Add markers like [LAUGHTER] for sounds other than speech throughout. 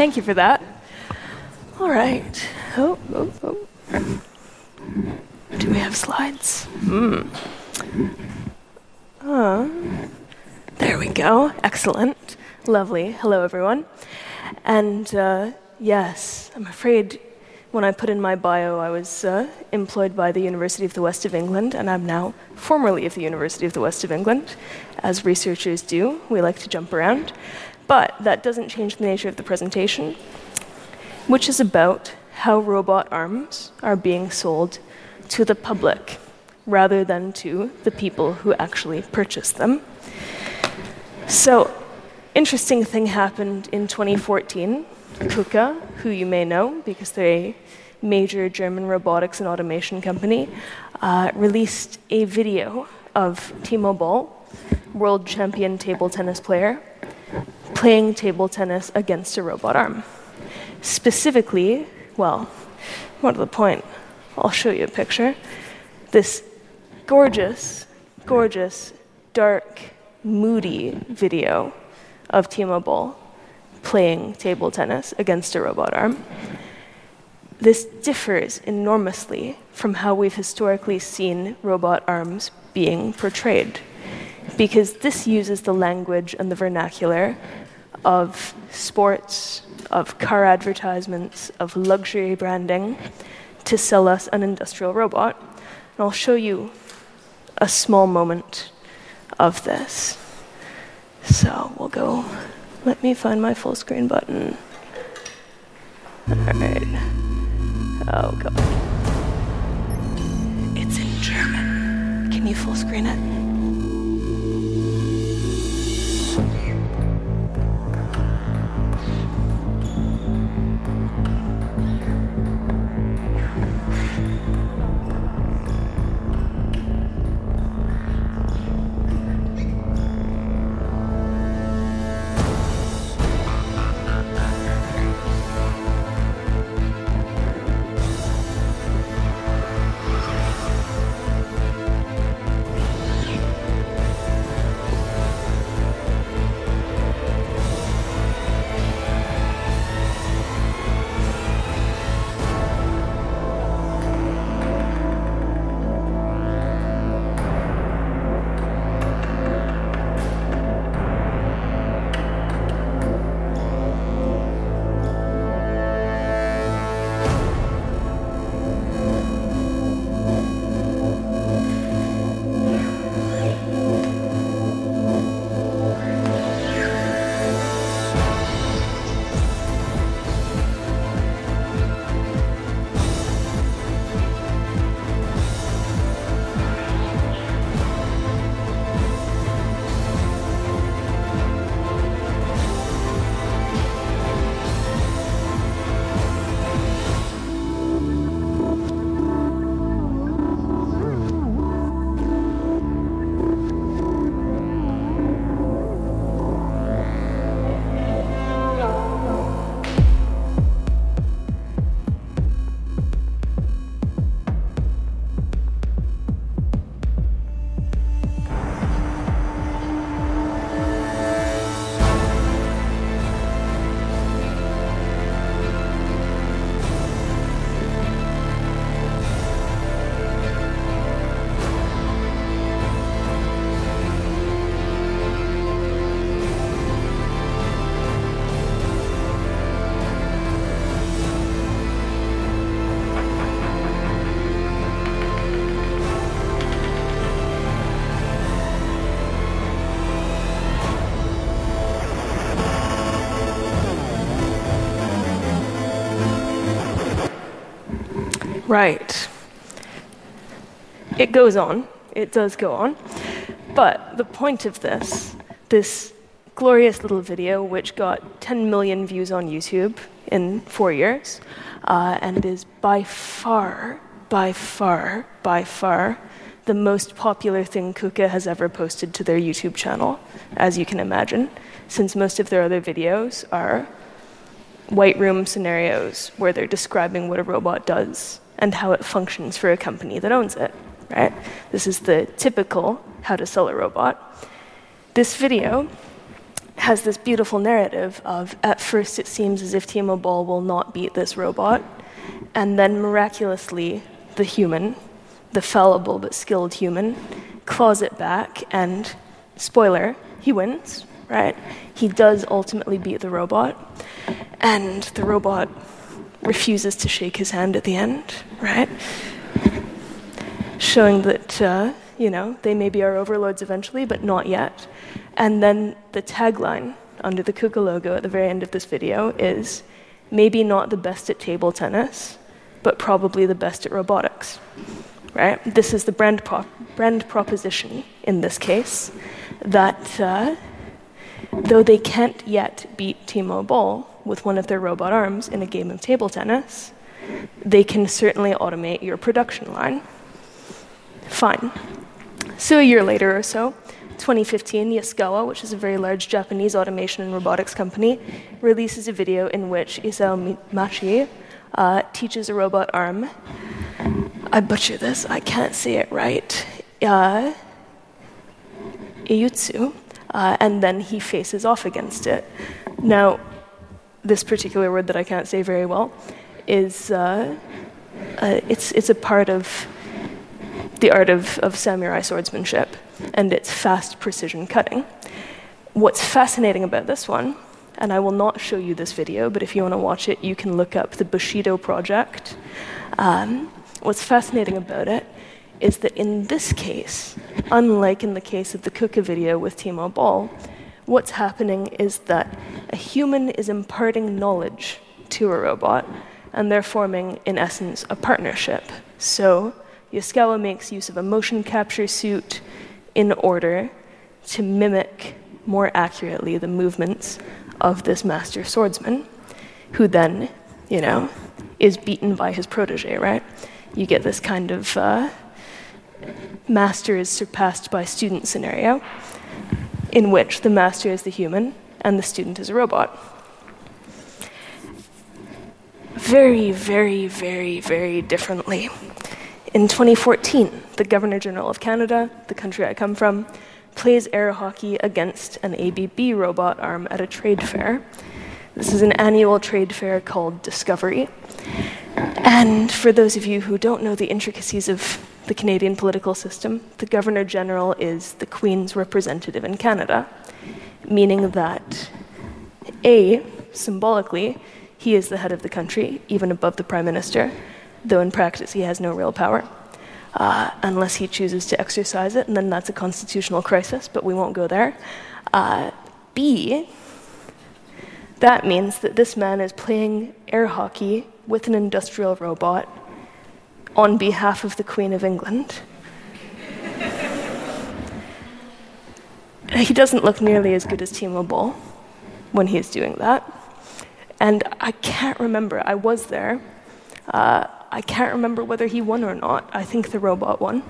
Thank you for that. All right. Oh, oh, oh. Do we have slides? Hmm. Uh, there we go. Excellent. Lovely. Hello, everyone. And uh, yes, I'm afraid when I put in my bio, I was uh, employed by the University of the West of England, and I'm now formerly of the University of the West of England. As researchers do, we like to jump around. But that doesn't change the nature of the presentation, which is about how robot arms are being sold to the public rather than to the people who actually purchase them. So, interesting thing happened in 2014. KUKA, who you may know because they're a major German robotics and automation company, uh, released a video of Timo Boll, world champion table tennis player, playing table tennis against a robot arm. Specifically, well, more to the point, I'll show you a picture. This gorgeous, gorgeous, dark, moody video of Timo Boll playing table tennis against a robot arm. This differs enormously from how we've historically seen robot arms being portrayed, because this uses the language and the vernacular of sports, of car advertisements, of luxury branding to sell us an industrial robot. And I'll show you a small moment of this. So we'll go, let me find my full screen button. All right. Oh, God. It's in German. Can you full screen it? Right. It goes on. It does go on. But the point of this, this glorious little video, which got 10 million views on YouTube in four years, uh, and is by far, by far, by far the most popular thing KUKA has ever posted to their YouTube channel, as you can imagine, since most of their other videos are white room scenarios where they're describing what a robot does and how it functions for a company that owns it, right? This is the typical how to sell a robot. This video has this beautiful narrative of at first it seems as if Timo Boll will not beat this robot, and then miraculously the human, the fallible but skilled human, claws it back, and spoiler, he wins, right? He does ultimately beat the robot, and the robot refuses to shake his hand at the end, right? Showing that, uh, you know, they may be our overlords eventually, but not yet. And then the tagline under the KUKA logo at the very end of this video is maybe not the best at table tennis, but probably the best at robotics. Right? This is the brand, pro- brand proposition in this case that uh, though they can't yet beat Timo Boll with one of their robot arms in a game of table tennis, they can certainly automate your production line. Fine. So a year later or so, 2015, Yaskawa, which is a very large Japanese automation and robotics company, releases a video in which Isao Machi uh, teaches a robot arm. I butcher this, I can't say it right. Uh, Iyutsu, uh, and then he faces off against it. Now, this particular word that I can't say very well is uh, uh, it's, it's a part of the art of, of samurai swordsmanship and its fast precision cutting. What's fascinating about this one, and I will not show you this video, but if you want to watch it, you can look up the Bushido project. Um, what's fascinating about it is that in this case, unlike in the case of the KUKA video with Timo Boll, what's happening is that a human is imparting knowledge to a robot, and they're forming, in essence, a partnership. So Yaskawa makes use of a motion capture suit in order to mimic more accurately the movements of this master swordsman, who then, you know, is beaten by his protege, right? You get this kind of uh, master is surpassed by student scenario, in which the master is the human and the student is a robot. Very, very, very, very differently. In 2014, the Governor General of Canada, the country I come from, plays air hockey against an ABB robot arm at a trade fair. This is an annual trade fair called Discovery. And for those of you who don't know the intricacies of the Canadian political system, the Governor General is the Queen's representative in Canada, meaning that A, symbolically, he is the head of the country, even above the Prime Minister, though in practice he has no real power. Uh, unless he chooses to exercise it, and then that's a constitutional crisis, but we won't go there. Uh, B, that means that this man is playing air hockey with an industrial robot on behalf of the Queen of England. he doesn't look nearly as good as Timo Boll when he's doing that. And I can't remember, I was there. Uh, I can't remember whether he won or not. I think the robot won.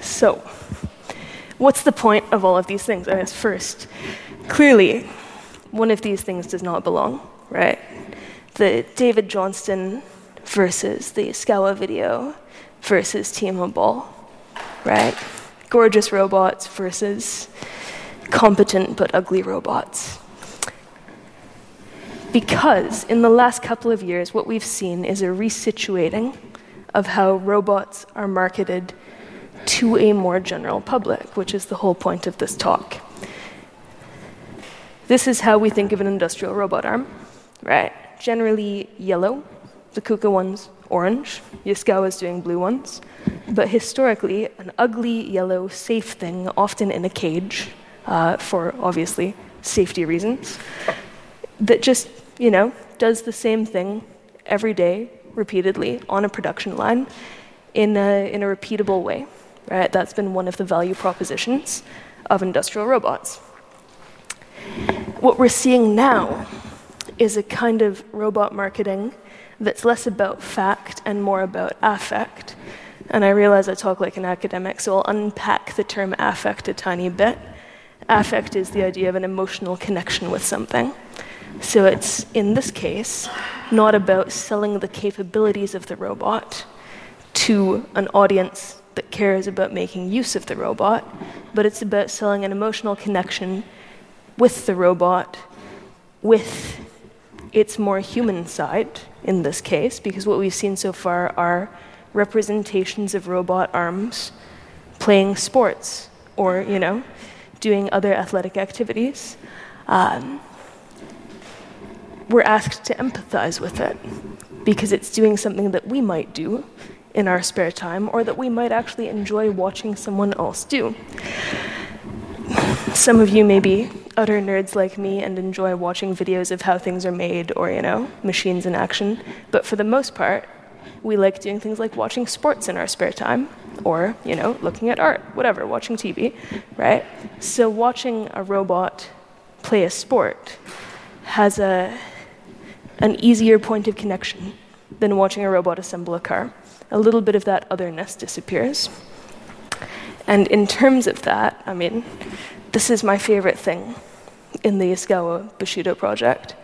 So, what's the point of all of these things? I guess first, clearly, one of these things does not belong, right? The David Johnston versus the Yaskawa video versus Timo Boll, right? Gorgeous robots versus competent but ugly robots because in the last couple of years, what we've seen is a resituating of how robots are marketed to a more general public, which is the whole point of this talk. This is how we think of an industrial robot arm, right? Generally yellow, the KUKA one's orange, Yaskawa is doing blue ones, but historically, an ugly yellow safe thing, often in a cage, uh, for obviously safety reasons, that just you know, does the same thing every day, repeatedly, on a production line in a, in a repeatable way. Right? That's been one of the value propositions of industrial robots. What we're seeing now is a kind of robot marketing that's less about fact and more about affect. And I realize I talk like an academic, so I'll unpack the term affect a tiny bit. Affect is the idea of an emotional connection with something. So it's, in this case, not about selling the capabilities of the robot to an audience that cares about making use of the robot, but it's about selling an emotional connection with the robot, with its more human side in this case, because what we've seen so far are representations of robot arms playing sports or, you know, doing other athletic activities. Um, we're asked to empathize with it because it's doing something that we might do in our spare time or that we might actually enjoy watching someone else do. Some of you may be utter nerds like me and enjoy watching videos of how things are made or, you know, machines in action, but for the most part, we like doing things like watching sports in our spare time or, you know, looking at art, whatever, watching TV, right? So watching a robot play a sport has a an easier point of connection than watching a robot assemble a car. A little bit of that otherness disappears. And in terms of that, I mean, this is my favorite thing in the Yaskawa Bushido project.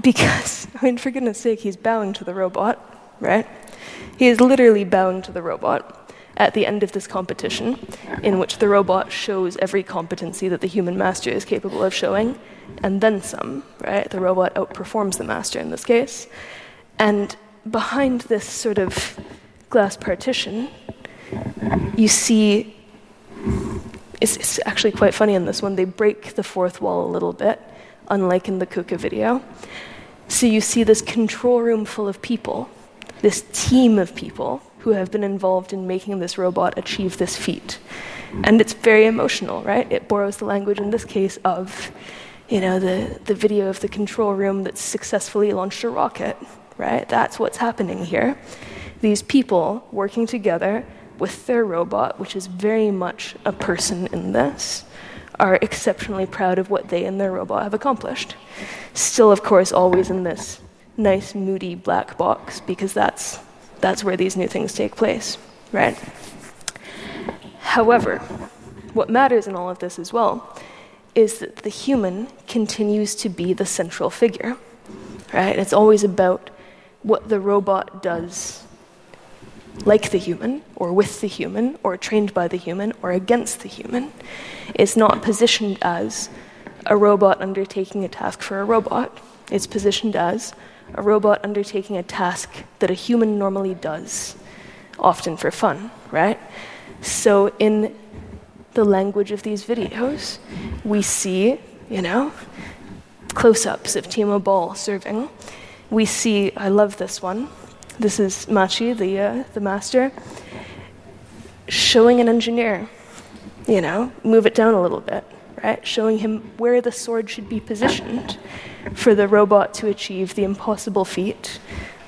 Because, [LAUGHS] I mean, for goodness sake, he's bowing to the robot, right? He is literally bowing to the robot at the end of this competition, in which the robot shows every competency that the human master is capable of showing, and then some, right? The robot outperforms the master in this case. And behind this sort of glass partition, you see it's, it's, actually quite funny in this one. They break the fourth wall a little bit, unlike in the Kuka video. So you see this control room full of people, this team of people who have been involved in making this robot achieve this feat. And it's very emotional, right? It borrows the language in this case of you know, the, the video of the control room that successfully launched a rocket, right? That's what's happening here. These people working together with their robot, which is very much a person in this, are exceptionally proud of what they and their robot have accomplished. Still, of course, always in this nice, moody black box, because that's, that's where these new things take place, right? However, what matters in all of this as well is that the human continues to be the central figure, right? It's always about what the robot does like the human, or with the human, or trained by the human, or against the human. It's not positioned as a robot undertaking a task for a robot. It's positioned as a robot undertaking a task that a human normally does, often for fun, right? So in the language of these videos. We see, you know, close ups of Timo Boll serving. We see, I love this one. This is Machi, the, uh, the master, showing an engineer, you know, move it down a little bit, right? Showing him where the sword should be positioned for the robot to achieve the impossible feat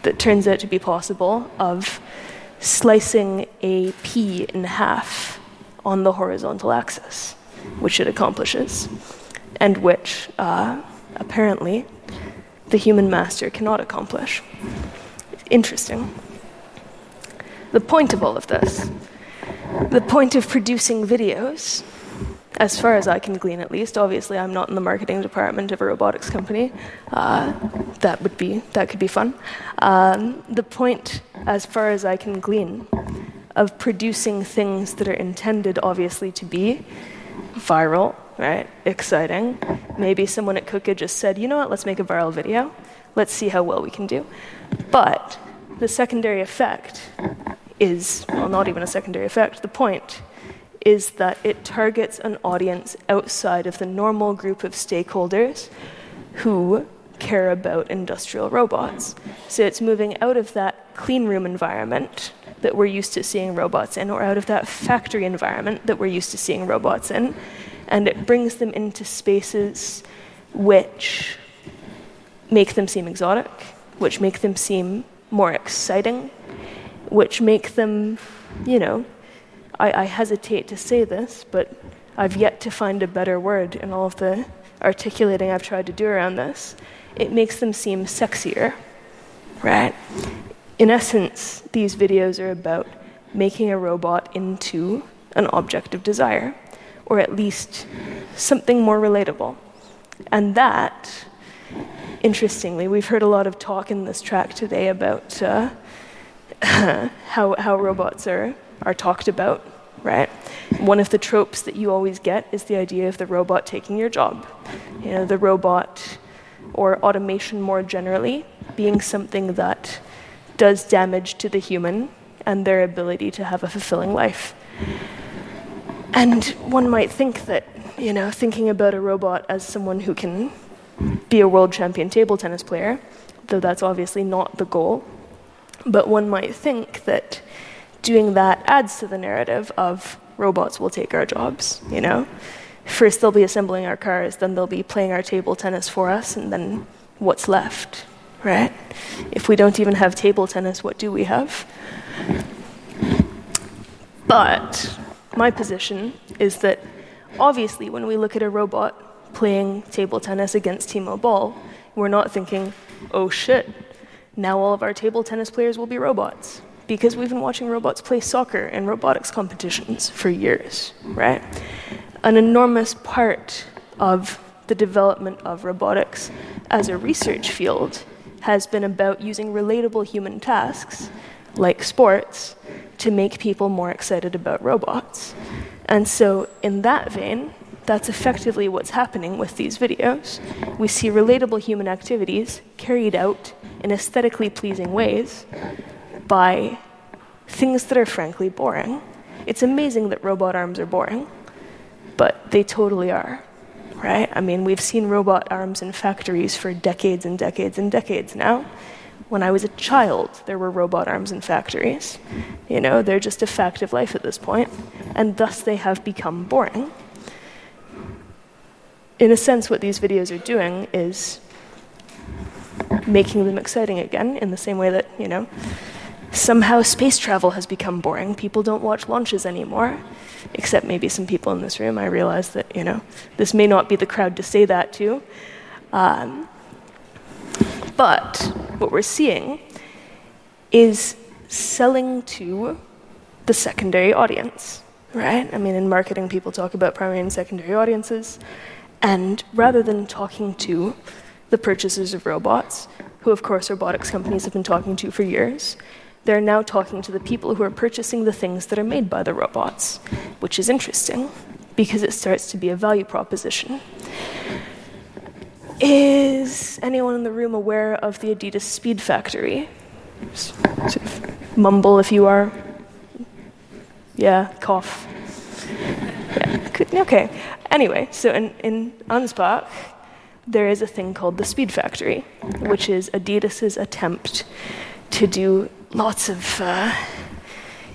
that turns out to be possible of slicing a pea in half on the horizontal axis, which it accomplishes, and which uh, apparently the human master cannot accomplish. Interesting. The point of all of this, the point of producing videos, as far as I can glean at least, obviously I'm not in the marketing department of a robotics company. Uh, that would be that could be fun. Um, the point, as far as I can glean, of producing things that are intended, obviously, to be viral, right? Exciting. Maybe someone at Kuka just said, you know what, let's make a viral video. Let's see how well we can do. But the secondary effect is, well, not even a secondary effect, the point is that it targets an audience outside of the normal group of stakeholders who care about industrial robots. So it's moving out of that clean room environment that we're used to seeing robots in, or out of that factory environment that we're used to seeing robots in, and it brings them into spaces which make them seem exotic, which make them seem more exciting, which make them, you know, I, I hesitate to say this, but I've yet to find a better word in all of the articulating I've tried to do around this. It makes them seem sexier, right? in essence, these videos are about making a robot into an object of desire, or at least something more relatable. And that, interestingly, we've heard a lot of talk in this track today about uh, [LAUGHS] how, how robots are, are talked about, right? One of the tropes that you always get is the idea of the robot taking your job. You know, the robot or automation more generally being something that does damage to the human and their ability to have a fulfilling life. And one might think that, you know, thinking about a robot as someone who can be a world champion table tennis player, though that's obviously not the goal, but one might think that doing that adds to the narrative of robots will take our jobs, you know? First they'll be assembling our cars, then they'll be playing our table tennis for us, and then what's left, right? If we don't even have table tennis, what do we have? But my position is that obviously when we look at a robot playing table tennis against Timo Boll, we're not thinking, oh shit, now all of our table tennis players will be robots. Because we've been watching robots play soccer in robotics competitions for years, right? An enormous part of the development of robotics as a research field has been about using relatable human tasks, like sports, to make people more excited about robots. And so, in that vein, that's effectively what's happening with these videos. We see relatable human activities carried out in aesthetically pleasing ways by things that are frankly boring. It's amazing that robot arms are boring, but they totally are, right? I mean, we've seen robot arms in factories for decades and decades and decades now. When I was a child, there were robot arms in factories. You know, they're just a fact of life at this point, and thus they have become boring. In a sense, what these videos are doing is making them exciting again, in the same way that, you know, somehow space travel has become boring. People don't watch launches anymore, except maybe some people in this room. I realize that, you know, this may not be the crowd to say that to. Um, but what we're seeing is selling to the secondary audience, right? I mean, in marketing, people talk about primary and secondary audiences. And rather than talking to the purchasers of robots, who, of course, robotics companies have been talking to for years, they're now talking to the people who are purchasing the things that are made by the robots, which is interesting because it starts to be a value proposition. Is anyone in the room aware of the Adidas Speed Factory? Sort of mumble if you are. Yeah, cough. Yeah, okay. Anyway, so in, in Ansbach, there is a thing called the Speed Factory, which is Adidas's attempt to do lots of uh,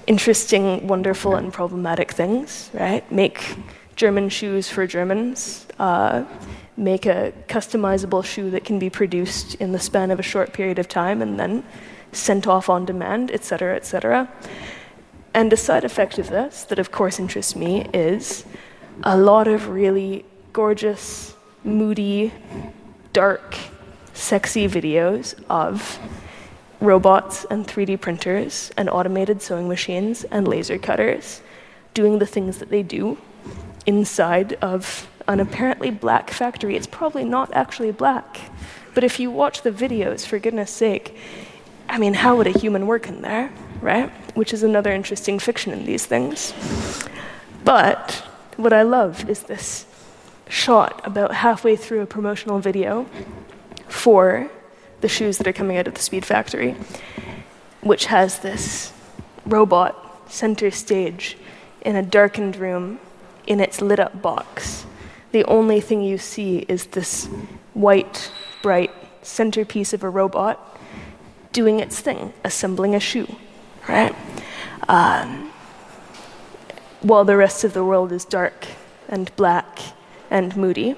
interesting, wonderful, and problematic things, right? Make German shoes for Germans, uh, make a customizable shoe that can be produced in the span of a short period of time and then sent off on demand, etc., etc. And a side effect of this, that of course interests me, is a lot of really gorgeous, moody, dark, sexy videos of robots and 3D printers and automated sewing machines and laser cutters doing the things that they do inside of an apparently black factory. It's probably not actually black. But if you watch the videos, for goodness sake, I mean, how would a human work in there, right? Which is another interesting fiction in these things. But what I love is this shot about halfway through a promotional video for the shoes that are coming out of the Speed Factory, which has this robot center stage in a darkened room in its lit up box the only thing you see is this white, bright centerpiece of a robot doing its thing, assembling a shoe, right? Um, while the rest of the world is dark and black and moody.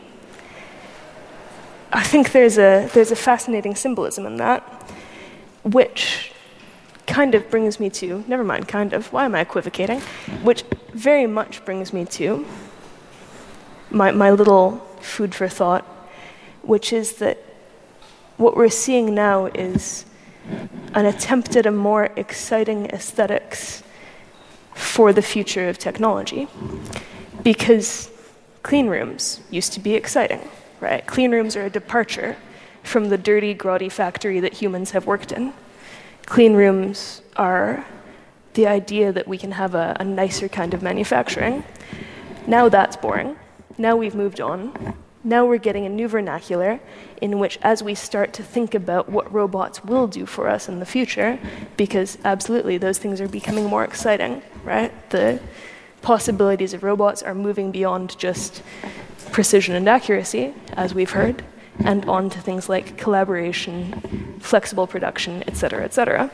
I think there's a, there's a fascinating symbolism in that, which kind of brings me to, never mind, kind of, why am I equivocating? Which very much brings me to my, my little food for thought, which is that what we're seeing now is an attempt at a more exciting aesthetics for the future of technology. Because clean rooms used to be exciting, right? Clean rooms are a departure from the dirty, grotty factory that humans have worked in. Clean rooms are the idea that we can have a, a nicer kind of manufacturing. Now that's boring. Now we've moved on. Now we're getting a new vernacular in which, as we start to think about what robots will do for us in the future, because absolutely those things are becoming more exciting, right? The possibilities of robots are moving beyond just precision and accuracy, as we've heard, and on to things like collaboration, flexible production, et cetera, et cetera.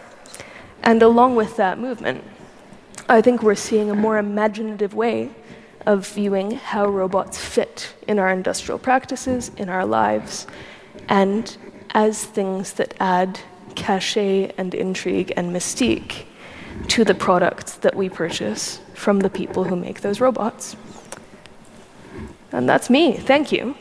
And along with that movement, I think we're seeing a more imaginative way of viewing how robots fit in our industrial practices, in our lives, and as things that add cachet and intrigue and mystique to the products that we purchase from the people who make those robots. And that's me. Thank you.